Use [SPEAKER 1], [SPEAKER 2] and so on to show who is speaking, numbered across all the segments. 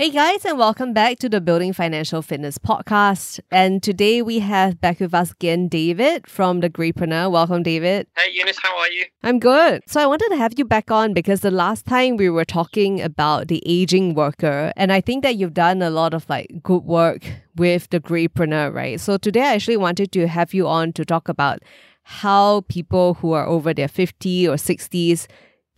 [SPEAKER 1] Hey guys, and welcome back to the Building Financial Fitness podcast. And today we have back with us again David from the Greypreneur. Welcome, David.
[SPEAKER 2] Hey Eunice, how are you?
[SPEAKER 1] I'm good. So I wanted to have you back on because the last time we were talking about the aging worker, and I think that you've done a lot of like good work with the Greypreneur, right? So today I actually wanted to have you on to talk about how people who are over their 50 or 60s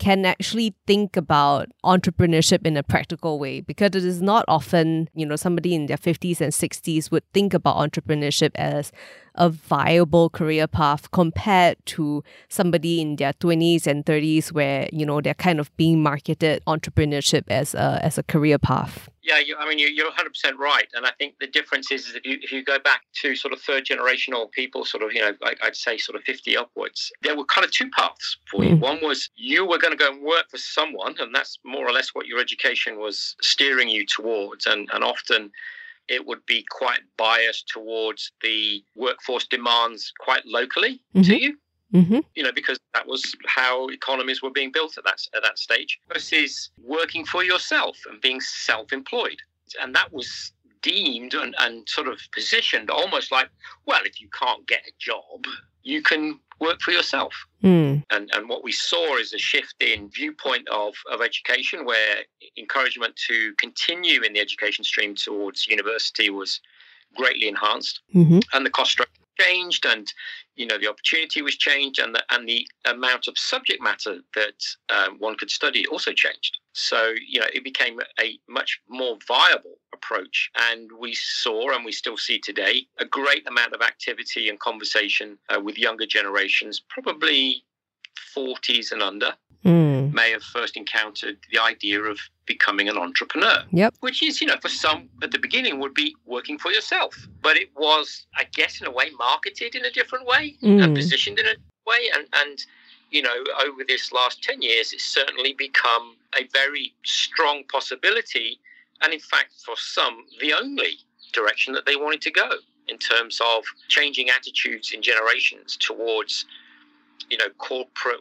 [SPEAKER 1] can actually think about entrepreneurship in a practical way because it is not often, you know, somebody in their 50s and 60s would think about entrepreneurship as a viable career path compared to somebody in their 20s and 30s where, you know, they're kind of being marketed entrepreneurship as a, as a career path.
[SPEAKER 2] Yeah, you, I mean, you, you're 100% right. And I think the difference is, is if, you, if you go back to sort of third generational people, sort of, you know, like I'd say sort of 50 upwards, there were kind of two paths for you. Mm. One was you were going to go and work for someone, and that's more or less what your education was steering you towards. And, and often, it would be quite biased towards the workforce demands quite locally mm-hmm. to you. Mm-hmm. You know, because that was how economies were being built at that at that stage. Versus working for yourself and being self-employed, and that was deemed and, and sort of positioned almost like, well, if you can't get a job, you can work for yourself. Mm. And and what we saw is a shift in viewpoint of, of education where encouragement to continue in the education stream towards university was greatly enhanced mm-hmm. and the cost structure changed and you know the opportunity was changed and the and the amount of subject matter that um, one could study also changed. So you know it became a much more viable approach and we saw and we still see today a great amount of activity and conversation uh, with younger generations probably 40s and under mm. may have first encountered the idea of becoming an entrepreneur.
[SPEAKER 1] Yep.
[SPEAKER 2] Which is, you know, for some at the beginning would be working for yourself. But it was, I guess, in a way, marketed in a different way mm. and positioned in a way. And, and, you know, over this last 10 years, it's certainly become a very strong possibility. And in fact, for some, the only direction that they wanted to go in terms of changing attitudes in generations towards, you know, corporate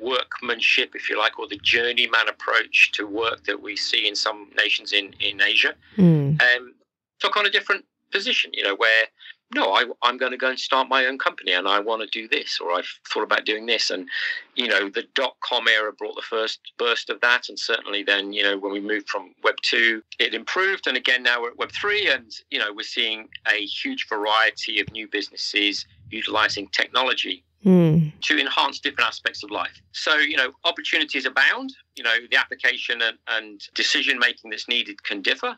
[SPEAKER 2] workmanship, if you like, or the journeyman approach to work that we see in some nations in, in Asia, mm. um, took on a different position, you know, where no, I, am going to go and start my own company and I want to do this, or I've thought about doing this. And, you know, the dot com era brought the first burst of that. And certainly then, you know, when we moved from Web 2, it improved. And again, now we're at Web 3. And, you know, we're seeing a huge variety of new businesses utilizing technology mm. to enhance different aspects of life. So, you know, opportunities abound. You know, the application and, and decision making that's needed can differ.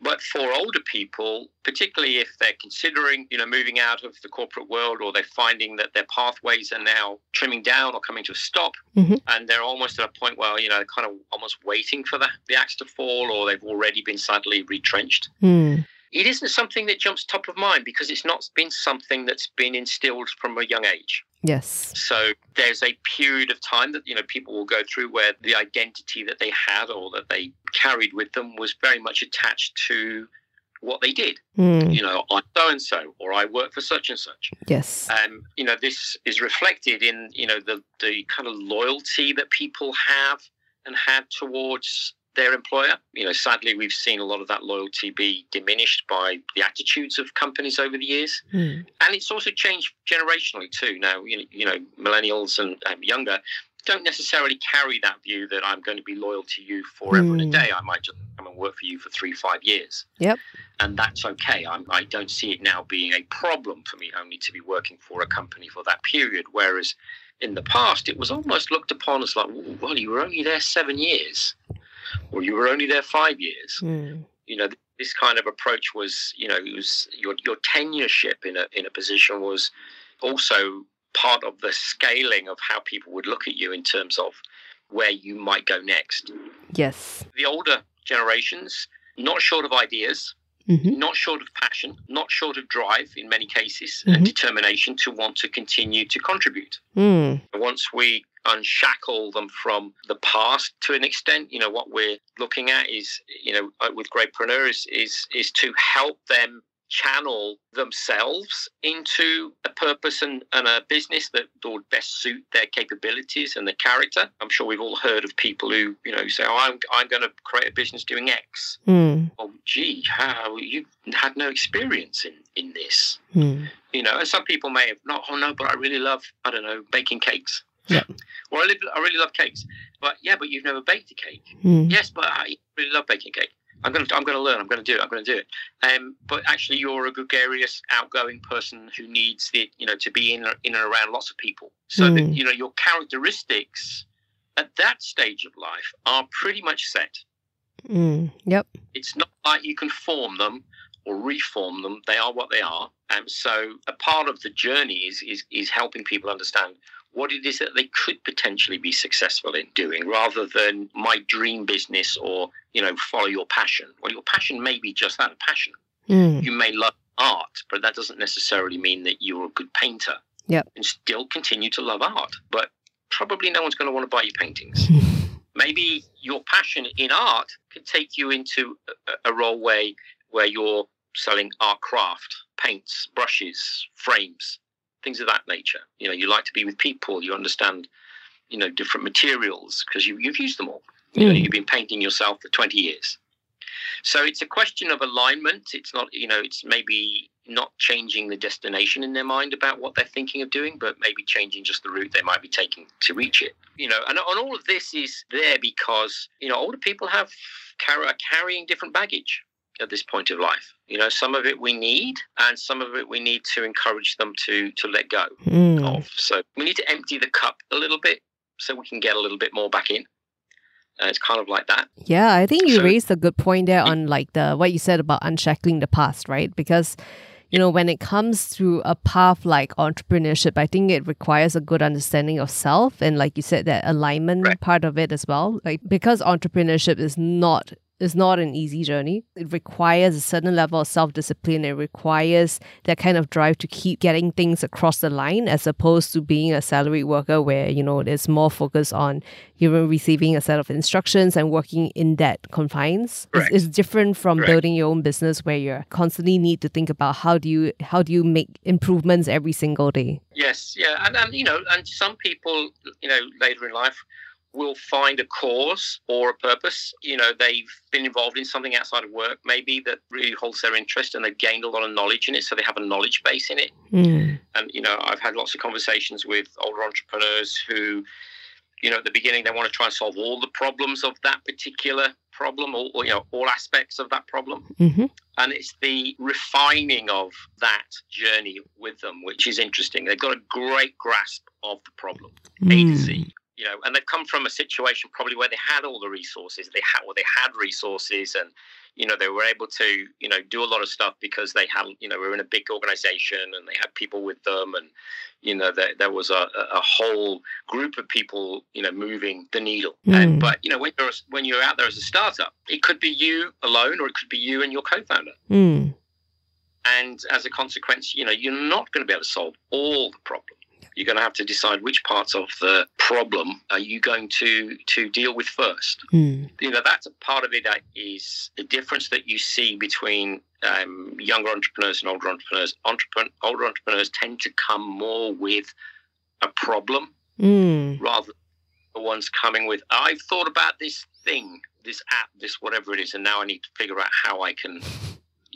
[SPEAKER 2] But for older people, particularly if they're considering, you know, moving out of the corporate world or they're finding that their pathways are now trimming down or coming to a stop, mm-hmm. and they're almost at a point where, you know, kind of almost waiting for the, the axe to fall or they've already been suddenly retrenched. Mm it isn't something that jumps top of mind because it's not been something that's been instilled from a young age.
[SPEAKER 1] Yes.
[SPEAKER 2] So there's a period of time that you know people will go through where the identity that they had or that they carried with them was very much attached to what they did. Mm. You know, I'm so and so, or I work for such and such.
[SPEAKER 1] Yes.
[SPEAKER 2] Um, you know, this is reflected in you know the the kind of loyalty that people have and had towards their employer. You know, sadly, we've seen a lot of that loyalty be diminished by the attitudes of companies over the years, mm. and it's also changed generationally too. Now, you know, you know millennials and um, younger don't necessarily carry that view that I'm going to be loyal to you forever mm. and a hmm. day. I might just come and work for you for three, five years.
[SPEAKER 1] Yep.
[SPEAKER 2] And that's okay. I'm, I do not see it now being a problem for me only to be working for a company for that period. Whereas in the past, it was almost looked upon as like, well, you were only there seven years or you were only there five years. Mm. You know, this kind of approach was, you know, it was your your tenureship in a in a position was also part of the scaling of how people would look at you in terms of where you might go next.
[SPEAKER 1] Yes.
[SPEAKER 2] The older generations, not short of ideas, mm-hmm. not short of passion, not short of drive in many cases, mm-hmm. and determination to want to continue to contribute. Mm. Once we unshackle them from the past to an extent. You know, what we're looking at is, you know, uh, with Greypreneur is, is, is to help them channel themselves into a purpose and, and a business that would best suit their capabilities and their character. I'm sure we've all heard of people who, you know, say, oh, I'm, I'm going to create a business doing X. Mm. Oh, gee, how, you had no experience in, in this. Mm. You know, and some people may have not, oh, no, but I really love, I don't know, baking cakes. Yeah. Well, I, live, I really love cakes, but yeah, but you've never baked a cake. Mm. Yes, but I really love baking cake. I'm going to I'm going to learn. I'm going to do it. I'm going to do it. Um, but actually, you're a gregarious, outgoing person who needs the you know to be in in and around lots of people. So mm. that you know your characteristics at that stage of life are pretty much set.
[SPEAKER 1] Mm. Yep.
[SPEAKER 2] It's not like you can form them or reform them. They are what they are. And um, so a part of the journey is is is helping people understand what it is that they could potentially be successful in doing rather than my dream business or you know follow your passion. Well your passion may be just that a passion. Mm. you may love art but that doesn't necessarily mean that you're a good painter.
[SPEAKER 1] Yep.
[SPEAKER 2] and still continue to love art but probably no one's going to want to buy your paintings. Maybe your passion in art can take you into a, a role where where you're selling art craft paints brushes frames things of that nature. You know, you like to be with people. You understand, you know, different materials because you, you've used them all. You know, mm. you've been painting yourself for 20 years. So it's a question of alignment. It's not, you know, it's maybe not changing the destination in their mind about what they're thinking of doing, but maybe changing just the route they might be taking to reach it. You know, and, and all of this is there because, you know, older people have are carrying different baggage at this point of life. You know, some of it we need, and some of it we need to encourage them to to let go mm. of. So we need to empty the cup a little bit so we can get a little bit more back in. Uh, it's kind of like that.
[SPEAKER 1] Yeah, I think you so, raised a good point there on like the what you said about unshackling the past, right? Because you know, when it comes to a path like entrepreneurship, I think it requires a good understanding of self and, like you said, that alignment right. part of it as well. Like, because entrepreneurship is not is not an easy journey. It requires a certain level of self discipline. It requires that kind of drive to keep getting things across the line as opposed to being a salary worker where, you know, there's more focus on you receiving a set of instructions and working in that confines. Right. It's, it's, different from right. building your own business where you constantly need to think about how do you how do you make improvements every single day.
[SPEAKER 2] Yes, yeah. And, and you know, and some people, you know, later in life will find a cause or a purpose. You know, they've been involved in something outside of work, maybe that really holds their interest, and they've gained a lot of knowledge in it, so they have a knowledge base in it. Mm. And you know, I've had lots of conversations with older entrepreneurs who, you know, at the beginning they want to try and solve all the problems of that particular problem, or, or you know, all aspects of that problem. Mm-hmm. And it's the refining of that journey with them, which is interesting. They've got a great grasp of the problem, mm. A to Z mm you know, and they've come from a situation probably where they had all the resources. They had, well, they had resources, and you know, they were able to, you know, do a lot of stuff because they had, you know, we were in a big organization and they had people with them, and you know, there, there was a, a whole group of people, you know, moving the needle. Mm. And but you know, when you're when you're out there as a startup, it could be you alone, or it could be you and your co-founder. Mm. And as a consequence, you know, you're not going to be able to solve all the problems you're going to have to decide which parts of the problem are you going to to deal with first. Mm. You know, that's a part of it that is the difference that you see between um, younger entrepreneurs and older entrepreneurs. Entrepren- older entrepreneurs tend to come more with a problem mm. rather than the ones coming with, I've thought about this thing, this app, this whatever it is, and now I need to figure out how I can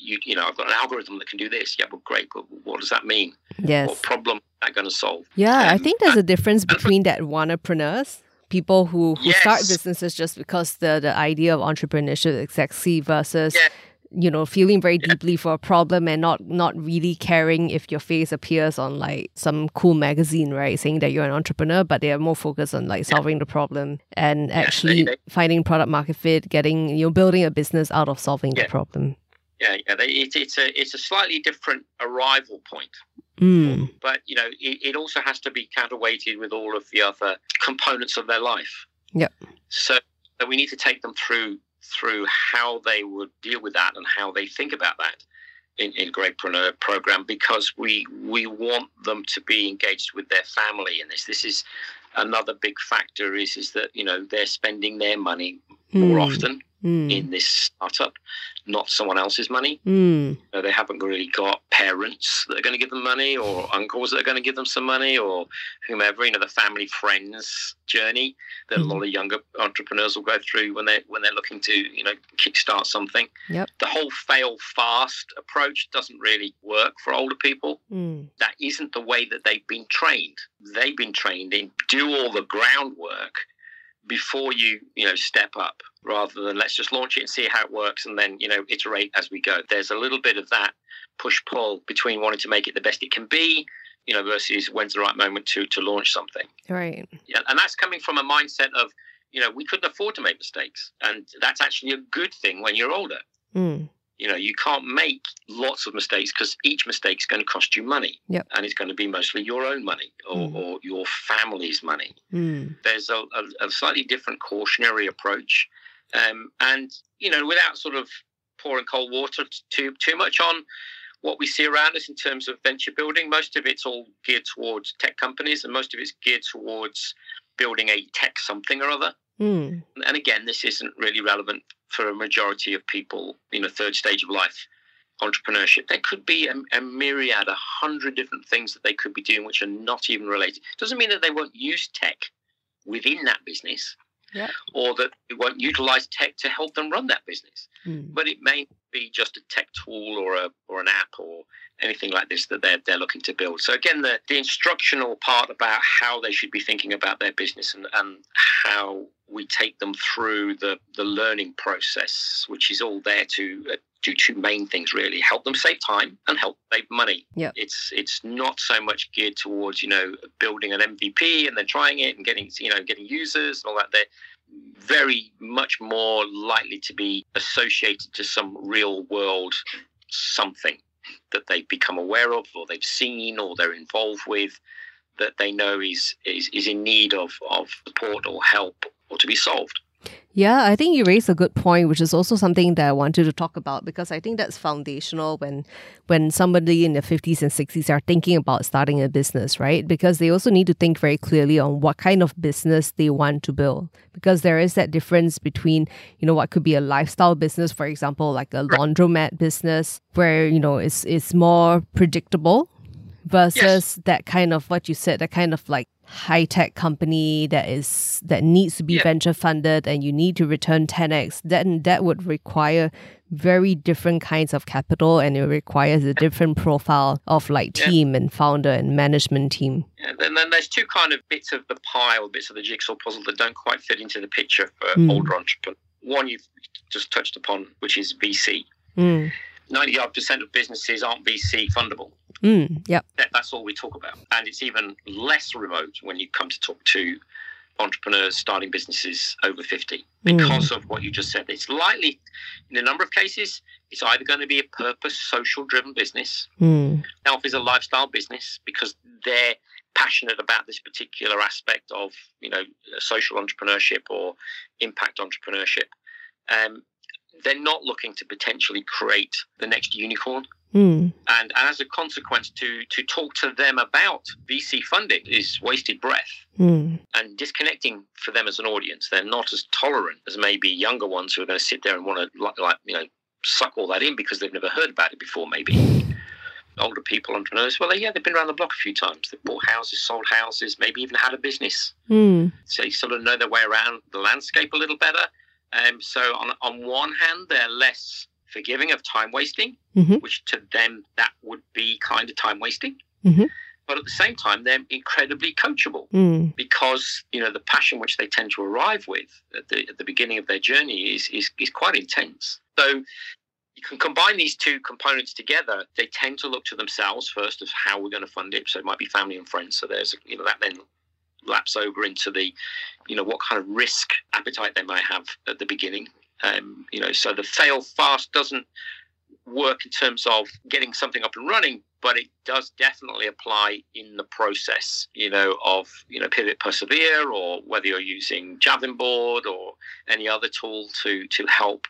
[SPEAKER 2] you, you know, I've got an algorithm that can do this. Yeah, but great. But what does that mean?
[SPEAKER 1] Yes.
[SPEAKER 2] What problem that going to solve?
[SPEAKER 1] Yeah, um, I think there's a difference between that entrepreneurs, people who, who yes. start businesses just because the, the idea of entrepreneurship is sexy versus yeah. you know feeling very yeah. deeply for a problem and not not really caring if your face appears on like some cool magazine right saying that you're an entrepreneur but they are more focused on like solving yeah. the problem and actually finding product market fit getting you know building a business out of solving the problem
[SPEAKER 2] yeah, yeah. They, it, it's a it's a slightly different arrival point. Mm. But you know, it, it also has to be counterweighted with all of the other components of their life.
[SPEAKER 1] Yep.
[SPEAKER 2] So, so we need to take them through through how they would deal with that and how they think about that in, in Greypreneur program because we we want them to be engaged with their family in this. This is another big factor is is that you know they're spending their money more mm. often
[SPEAKER 1] Mm.
[SPEAKER 2] in this startup, not someone else's money.
[SPEAKER 1] Mm.
[SPEAKER 2] Uh, they haven't really got parents that are going to give them money, or uncles that are going to give them some money, or whomever. You know, the family friends journey that a
[SPEAKER 1] Mhm.
[SPEAKER 2] lot of younger entrepreneurs will go through when they when they're looking to you know kickstart something.
[SPEAKER 1] Yep.
[SPEAKER 2] The whole fail fast approach doesn't really work for older people.
[SPEAKER 1] Mm.
[SPEAKER 2] That isn't the way that they've been trained. They've been trained in do all the groundwork before you you know step up rather than let's just launch it and see how it works and then you know iterate as we go there's a little bit of that push pull between wanting to make it the best it can be you know versus when's the right moment to to launch something
[SPEAKER 1] Right.
[SPEAKER 2] yeah, and that's coming from a mindset of you know we couldn't afford to make mistakes and that's actually a good thing when you're older
[SPEAKER 1] Mm.
[SPEAKER 2] You know you can't make lots of mistakes because each mistake is going to cost you money
[SPEAKER 1] Yep.
[SPEAKER 2] and it's going to be mostly your own money or,
[SPEAKER 1] Mm.
[SPEAKER 2] or your family's money
[SPEAKER 1] Mm.
[SPEAKER 2] there's a, a, a slightly different cautionary approach um, and you know without sort of pouring cold water too too much on what we see around us in terms of venture building most of it's all geared towards tech companies and most of it's geared towards building a tech something or other
[SPEAKER 1] Mm.
[SPEAKER 2] and again this isn't really relevant for a majority of people in a third stage of life entrepreneurship there could be a, a myriad a hundred different things that they could be doing which are not even related doesn't mean that they won't use tech within that business
[SPEAKER 1] Yep.
[SPEAKER 2] or that they won't utilize tech to help them run that business
[SPEAKER 1] Mm.
[SPEAKER 2] but it may be just a tech tool or a or an app or anything like this that they're they're looking to build. So again, the the instructional part about how they should be thinking about their business and and how we take them through the the learning process, which is all there to uh, do two main things really: help them save time and help save money.
[SPEAKER 1] Yep.
[SPEAKER 2] It's it's not so much geared towards you know building an MVP and then trying it and getting you know getting users and all that. They're very much more likely to be associated to some real world something that they've become aware of or they've seen or they're involved with that they know is is, is in need of, of support or help or to be solved.
[SPEAKER 1] Yeah, I think you raised a good point, which is also something that I wanted to talk about because I think that's foundational when when somebody in their fifties and sixties are thinking about starting a business, right? Because they also need to think very clearly on what kind of business they want to build. Because there is that difference between, you know, what could be a lifestyle business, for example, like a laundromat business, where, you know, it's it's more predictable versus that kind of what you said, that kind of like high tech company that is that needs to be
[SPEAKER 2] Yeah.
[SPEAKER 1] venture funded and you need to return 10x, then that would require very different kinds of capital and it requires a different profile of like
[SPEAKER 2] Yeah.
[SPEAKER 1] team and founder and management team.
[SPEAKER 2] And then, then there's two kind of bits of the pie or bits of the jigsaw puzzle that don't quite fit into the picture for
[SPEAKER 1] Mm.
[SPEAKER 2] older entrepreneurs. One you've just touched upon, which is VC.
[SPEAKER 1] Mm.
[SPEAKER 2] 90% of businesses aren't VC fundable.
[SPEAKER 1] Mm. Yep.
[SPEAKER 2] that, that's all we talk about. And it's even less remote when you come to talk to entrepreneurs starting businesses over 50 because of what you just said. It's likely, in a number of cases, it's either going to be a purpose, social driven business.
[SPEAKER 1] Mm.
[SPEAKER 2] Health is a lifestyle business because they're passionate about this particular aspect of, you know, social entrepreneurship or impact entrepreneurship. Um, they're not looking to potentially create the next unicorn
[SPEAKER 1] Mm.
[SPEAKER 2] and, and as a consequence to to talk to them about VC funding is wasted breath
[SPEAKER 1] Mm.
[SPEAKER 2] and disconnecting for them as an audience. They're not as tolerant as maybe younger ones who are going to sit there and want to like, like you know suck all that in because they've never heard about it before. Maybe older people, entrepreneurs, well, yeah, they've been around the block a few times. They've bought houses, sold houses, maybe even had a business.
[SPEAKER 1] Mm.
[SPEAKER 2] So they sort of know their way around the landscape a little better. Um, so on on one hand, they're less forgiving of time wasting,
[SPEAKER 1] Mhm.
[SPEAKER 2] which to them that would be kind of time wasting.
[SPEAKER 1] Mhm.
[SPEAKER 2] But at the same time, they're incredibly coachable
[SPEAKER 1] Mm.
[SPEAKER 2] because you know the passion which they tend to arrive with at the at the beginning of their journey is is, is quite intense. So you can combine these two components together. They tend to look to themselves first as how we're going to fund it. So it might be family and friends. So there's you know that then laps over into the you know what kind of risk appetite they might have at the beginning. Um, you know, so the fail fast doesn't work in terms of getting something up and running, but it does definitely apply in the process, you know, of, you know, pivot persevere or whether you're using Javelin board or any other tool to to help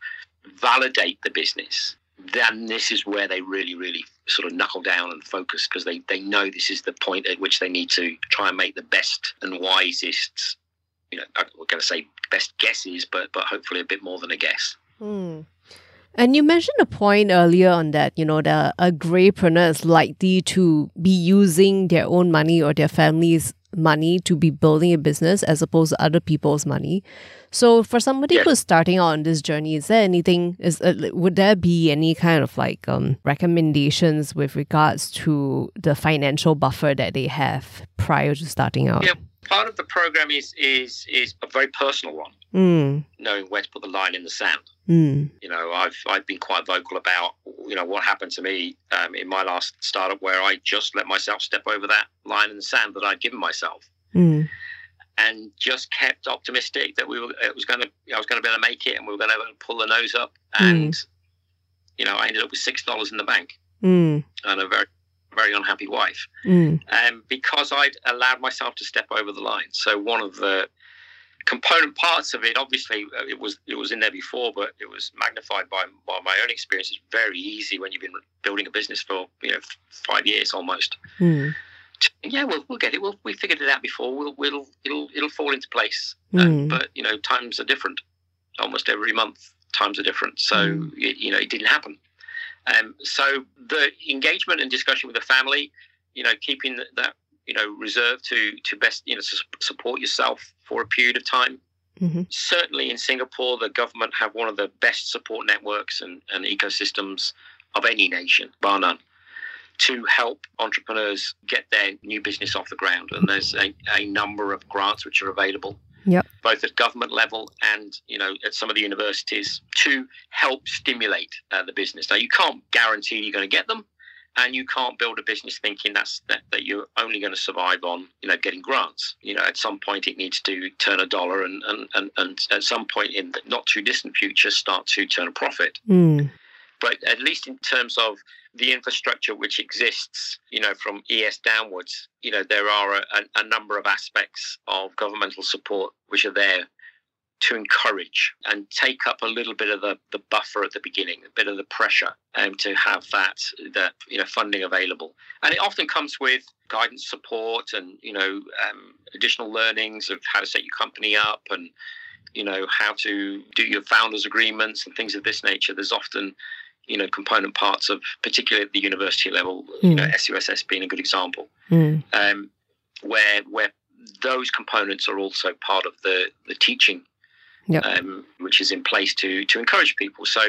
[SPEAKER 2] validate the business. Then this is where they really, really sort of knuckle down and focus because they, they know this is the point at which they need to try and make the best and wisest, you know, we're going to say best guesses, but but hopefully a bit more than a guess.
[SPEAKER 1] Hmm. And you mentioned a point earlier on that, you know, the a is likely to be using their own money or their family's money to be building a business as opposed to other people's money. So for somebody who's starting out on this journey, is there anything is uh, would there be any kind of like um, recommendations with regards to the financial buffer that they have prior to starting out?
[SPEAKER 2] Part of the program is is is a very personal one.
[SPEAKER 1] Mm.
[SPEAKER 2] Knowing where to put the line in the sand.
[SPEAKER 1] Mm.
[SPEAKER 2] You know, I've I've been quite vocal about you know what happened to me um, in my last startup where I just let myself step over that line in the sand that I'd given myself.
[SPEAKER 1] Mm.
[SPEAKER 2] And just kept optimistic that we were it was going to I was going to be able to make it and we were going to pull the nose up and you know I ended up with six dollars in the bank
[SPEAKER 1] Mm.
[SPEAKER 2] and a very very unhappy wife
[SPEAKER 1] Mm.
[SPEAKER 2] um, because I'd allowed myself to step over the line. So one of the component parts of it, obviously, uh, it was it was in there before, but it was magnified by, by my own experience. It's very easy when you've been building a business for you know five years almost.
[SPEAKER 1] Mm.
[SPEAKER 2] Yeah, we'll we'll get it. We'll, we figured it out before. We'll, we'll it'll it'll fall into place.
[SPEAKER 1] Mm.
[SPEAKER 2] Um, but you know, times are different. Almost every month, times are different. So
[SPEAKER 1] Mm.
[SPEAKER 2] you know, it didn't happen. Um, so the engagement and discussion with the family, you know, keeping that, that you know reserved to to best you know su- support yourself for a period of time.
[SPEAKER 1] hmm
[SPEAKER 2] Certainly in Singapore, the government have one of the best support networks and, and ecosystems of any nation, bar none, to help entrepreneurs get their new business off the ground. And there's a, a number of grants which are available
[SPEAKER 1] Yep.
[SPEAKER 2] both at government level and you know at some of the universities to help stimulate uh, the business. Now you can't guarantee you're going to get them, and you can't build a business thinking that's that, that you're only going to survive on you know getting grants. You know at some point it needs to turn a dollar, and and and, and at some point in the not too distant future start to turn a profit
[SPEAKER 1] Mm.
[SPEAKER 2] But at least in terms of the infrastructure which exists, you know, from ES downwards, you know, there are a, a, number of aspects of governmental support which are there to encourage and take up a little bit of the, the buffer at the beginning, a bit of the pressure, um, to have that that you know funding available. And it often comes with guidance support and you know um, additional learnings of how to set your company up and you know how to do your founders agreements and things of this nature. There's often you know component parts of particularly at the university level you know suss being a good example.
[SPEAKER 1] Mm.
[SPEAKER 2] um, where where those components are also part of the the teaching
[SPEAKER 1] Yep.
[SPEAKER 2] um, which is in place to to encourage people. So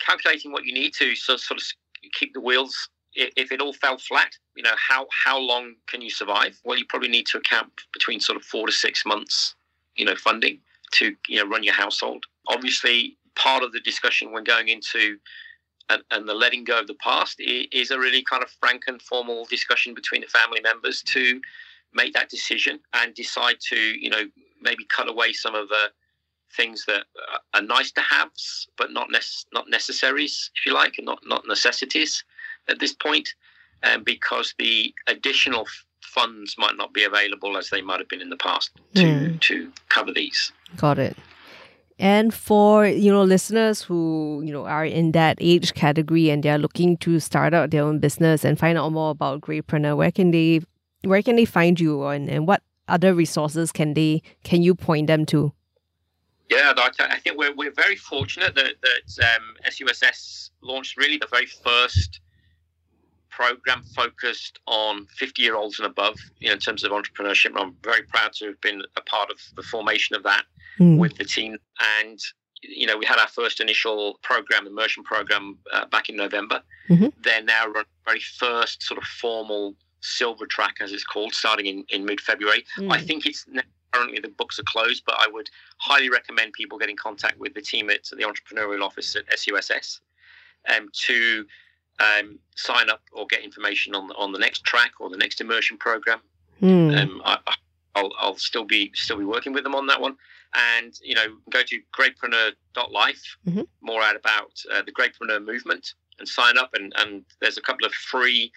[SPEAKER 2] calculating what you need to so, sort of keep the wheels if it all fell flat you know how how long can you survive? Well you probably need to account between sort of four to six months you know funding to you know run your household. Obviously part of the discussion when going into and, and the letting go of the past is a really kind of frank and formal discussion between the family members to make that decision and decide to you know maybe cut away some of the things that are nice to haves but not not necessaries if you like and not not necessities at this point um, because the additional f- funds might not be available as they might have been in the past to
[SPEAKER 1] Mm.
[SPEAKER 2] to cover these
[SPEAKER 1] Got it. And for you know listeners who you know are in that age category and they're looking to start out their own business and find out more about Greypreneur, where can they where can they find you and, and what other resources can they can you point them to?
[SPEAKER 2] Yeah, I th- I think we're, we're very fortunate that, that um, SUSS launched really the very first program focused on 50 year olds and above you know, in terms of entrepreneurship. I'm very proud to have been a part of the formation of that
[SPEAKER 1] Mm.
[SPEAKER 2] with the team. And, you know, we had our first initial program, immersion program, uh, back in November.
[SPEAKER 1] Mhm.
[SPEAKER 2] They're now very first sort of formal silver track, as it's called, starting in, in mid February.
[SPEAKER 1] Mm.
[SPEAKER 2] I think it's currently the books are closed, but I would highly recommend people get in contact with the team at the entrepreneurial office at SUSS um, to um, sign up or get information on the, on the next track or the next immersion program.
[SPEAKER 1] Mm.
[SPEAKER 2] Um, I, I'll, I'll still be still be working with them on that one. And you know, go to greypreneur.life,
[SPEAKER 1] Mhm.
[SPEAKER 2] more out about uh, the Greypreneur movement, and sign up. And, and there's a couple of free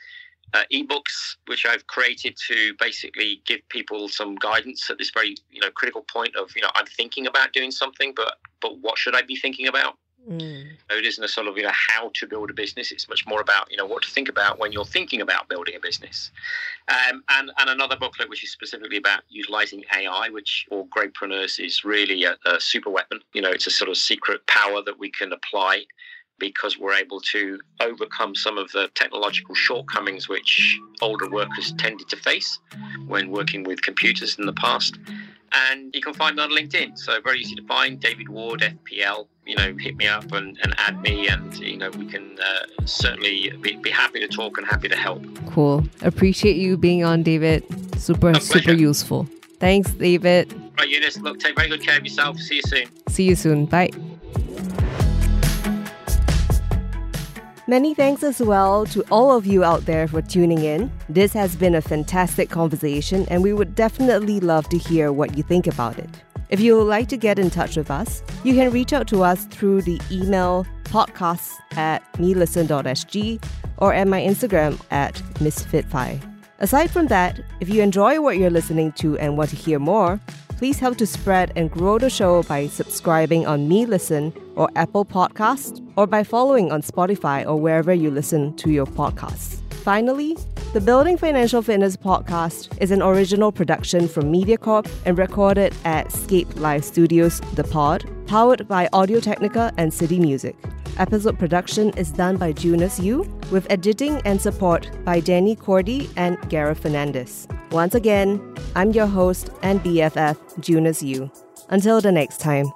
[SPEAKER 2] uh, ebooks which I've created to basically give people some guidance at this very you know critical point of you know I'm thinking about doing something, but but what should I be thinking about? Mm. So it isn't a sort of you know how to build a business. It's much more about you know what to think about when you're thinking about building a business. Um, and and another booklet which is specifically about utilizing AI, which for Greypreneurs is really a, a super weapon. You know, it's a sort of secret power that we can apply because we're able to overcome some of the technological shortcomings which older workers tended to face when working with computers in the past and you can find me on LinkedIn. So very easy to find, David Ward, FPL. You know, hit me up and, and add me, and you know we can uh, certainly be, be happy to talk and happy to help.
[SPEAKER 3] Cool. Appreciate you being on, David. Super super useful. Thanks, David.
[SPEAKER 2] Right, Eunice. Look, take very good care of yourself. See you soon.
[SPEAKER 3] See you soon. Bye. Many thanks as well to all of you out there for tuning in. This has been a fantastic conversation, and we would definitely love to hear what you think about it. If you would like to get in touch with us, you can reach out to us through the email podcasts at melisten.sg or at my Instagram at missfitfi. Aside from that, if you enjoy what you're listening to and want to hear more, please help to spread and grow the show by subscribing on Me Listen or Apple Podcasts, or by following on Spotify or wherever you listen to your podcasts. Finally, the Building Financial Fitness podcast is an original production from MediaCorp and recorded at Scape Live Studios, The Pod, powered by Audio Technica and City Music. Episode production is done by Junus Eu, with editing and support by Danny Cordy and Gareth Fernandez. Once again, I'm your host and BFF, Junus Eu. Until the next time.